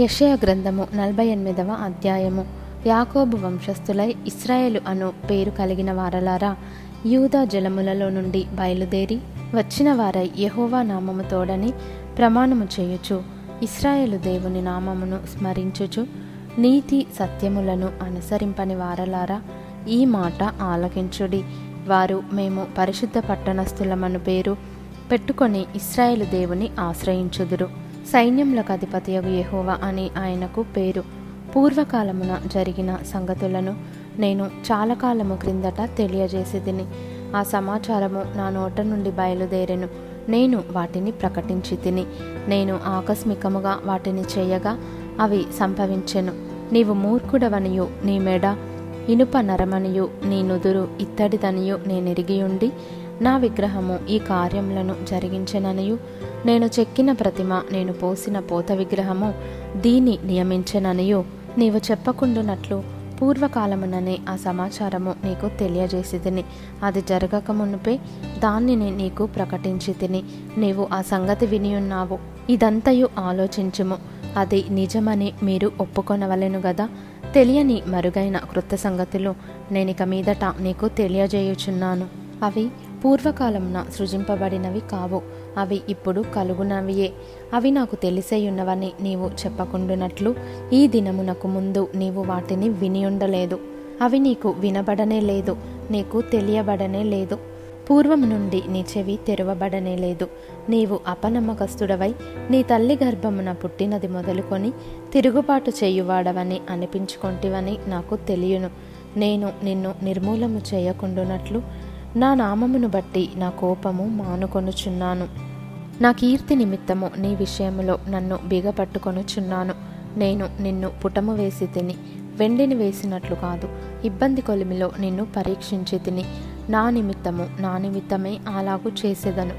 యషయ గ్రంథము నలభై ఎనిమిదవ అధ్యాయము. యాకోబు వంశస్థులై ఇస్రాయేలు అను పేరు కలిగిన వారలారా యూదా జలములలో నుండి బయలుదేరి వచ్చిన వారై యహోవా నామము తోడని ప్రమాణము చేయుచు ఇస్రాయేలు దేవుని నామమును స్మరించుచు నీతి సత్యములను అనుసరింపని వారలారా ఈ మాట ఆలకించుడి. వారు మేము పరిశుద్ధ పట్టణస్థులమను పేరు పెట్టుకొని ఇస్రాయేలు దేవుని ఆశ్రయించుదురు. సైన్యములకు అధిపతియగు యెహోవా అని ఆయనకు పేరు. పూర్వకాలమున జరిగిన సంగతులను నేను చాలా కాలము క్రిందట తెలియజేసేదిని. ఆ సమాచారము నా నోట నుండి బయలుదేరెను. నేను వాటిని ప్రకటించి తిని నేను ఆకస్మికముగా వాటిని చేయగా అవి సంభవించెను. నీవు మూర్ఖుడవనియు నీ మెడ ఇనుప నరమనియు నీ నుదురు ఇత్తడిదనియు నేనెరిగియుండి నా విగ్రహము ఈ కార్యములను జరిగించెననియు. నేను చెక్కిన ప్రతిమ నేను పోసిన పోత విగ్రహము దీని నియమించెననియు. నీవు చెప్పకుండునట్లు పూర్వకాలముననే ఆ సమాచారము నీకు తెలియజేసి తిని అది జరగక మునుపే దానిని నీకు ప్రకటించి తిని నీవు ఆ సంగతి వినియున్నావు. ఇదంతయు ఆలోచించుము. అది నిజమని మీరు ఒప్పుకొనవలెను గదా. తెలియని మరుగైన క్రొత్త సంగతులు నేనిక మీదట నీకు తెలియజేయుచున్నాను. అవి పూర్వకాలంన సృజింపబడినవి కావు. అవి ఇప్పుడు కలుగునవియే. అవి నాకు తెలిసేయున్నవని నీవు చెప్పకుండునట్లు ఈ దినమునకు ముందు నీవు వాటిని వినియుండలేదు. అవి నీకు వినబడనే లేదు. నీకు తెలియబడనే లేదు. పూర్వం నుండి నీ చెవి తెరవబడనే లేదు. నీవు అపనమ్మకస్తుడవై నీ తల్లి గర్భమున పుట్టినది మొదలుకొని తిరుగుబాటు చేయువాడవని అనిపించుకొంటివని నాకు తెలియను. నేను నిన్ను నిర్మూలము చేయకుండునట్లు నా నామమును బట్టి నా కోపము మానుకొనుచున్నాను. నా కీర్తి నిమిత్తము నీ విషయములో నన్ను బిగపట్టుకొనుచున్నాను. నేను నిన్ను పుటము వేసి తిని వెండిని వేసినట్లు కాదు ఇబ్బంది కొలిమిలో నిన్ను పరీక్షించి తిని నా నిమిత్తము నా నిమిత్తమే అలాగు చేసేదను.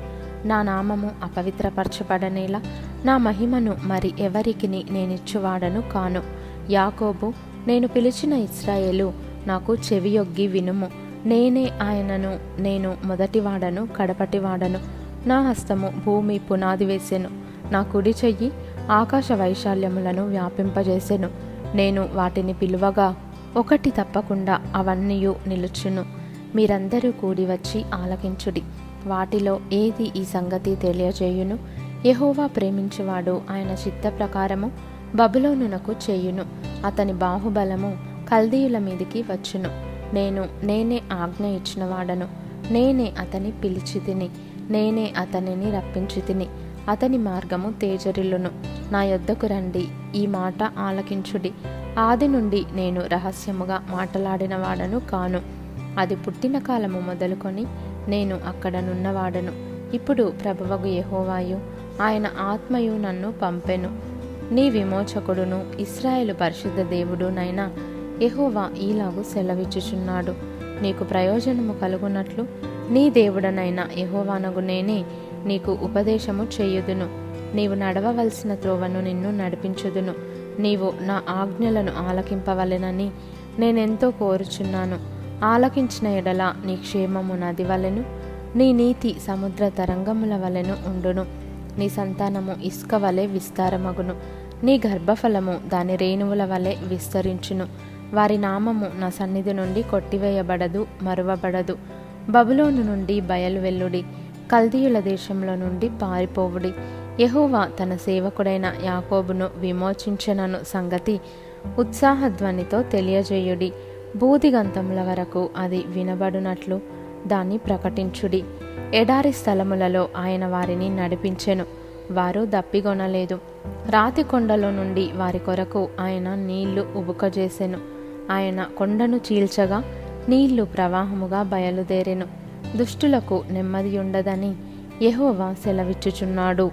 నా నామము అపవిత్రపరచబడనేలా నా మహిమను మరి ఎవరికి నేనిచ్చువాడను కాను. యాకోబు నేను పిలిచిన ఇస్రాయేలు నాకు చెవియొగ్గి వినుము. నేనే ఆయనను నేను మొదటివాడను కడపటివాడను. నా హస్తము భూమి పునాది వేసెను. నా కుడి చెయ్యి ఆకాశ వైశాల్యములను వ్యాపింపజేసెను. నేను వాటిని పిలువగా ఒకటి తప్పకుండా అవన్నీ నిలుచును. మీరందరూ కూడి వచ్చి ఆలకించుడి. వాటిలో ఏది ఈ సంగతి తెలియజేయును? యహోవా ప్రేమించువాడు ఆయన చిత్త ప్రకారము బబులోనునకు చేయును. అతని బాహుబలము కల్దీయుల మీదికి వచ్చును. నేను నేనే ఆజ్ఞ ఇచ్చినవాడను. నేనే అతని పిలిచి తిని నేనే అతనిని రప్పించి తిని అతని మార్గము తేజరిల్లును. నా యొద్దకు రండి ఈ మాట ఆలకించుడి. ఆది నుండి నేను రహస్యముగా మాట్లాడినవాడను కాను. అది పుట్టిన కాలము మొదలుకొని నేను అక్కడనున్నవాడను ఇప్పుడు ప్రభువగు యహోవాయు ఆయన ఆత్మయు నన్ను పంపెను. నీ విమోచకుడును ఇస్రాయేలు పరిశుద్ధ దేవుడునైనా యహోవా ఈలాగు సెలవిచ్చుచున్నాడు. నీకు ప్రయోజనము కలుగునట్లు నీ దేవుడనైన యహోవానగు నేనే నీకు ఉపదేశము చేయుదును. నీవు నడవవలసిన త్రోవను నిన్ను నడిపించుదును. నీవు నా ఆజ్ఞలను ఆలకింపవలెనని నేనెంతో కోరుచున్నాను. ఆలకించిన ఎడల నీ క్షేమము నది వలెను నీ నీతి సముద్ర తరంగముల వలెను ఉండును. నీ సంతానము ఇసుక వలె విస్తారమగును. నీ గర్భఫలము దాని రేణువుల వలె విస్తరించును. వారి నామము నా సన్నిధి నుండి కొట్టివేయబడదు మరువబడదు. బబులోను నుండి బయలు వెల్లుడి కల్దీయుల దేశంలో నుండి పారిపోవుడి. యహోవా తన సేవకుడైన యాకోబును విమోచించనను సంగతి ఉత్సాహధ్వనితో తెలియజేయుడి. బూదిగంతముల వరకు అది వినబడునట్లు దాన్ని ప్రకటించుడి. ఎడారి స్థలములలో ఆయన వారిని నడిపించెను వారు దప్పిగొనలేదు. రాతి కొండలో నుండి వారి కొరకు ఆయన నీళ్ళు ఉబుకజేసెను. ఆయన కొండను చీల్చగా నీళ్ళు ప్రవాహముగా బయలుదేరెను. దుష్టులకు నెమ్మది ఉండదని యెహోవా సెలవిచ్చుచున్నాడు.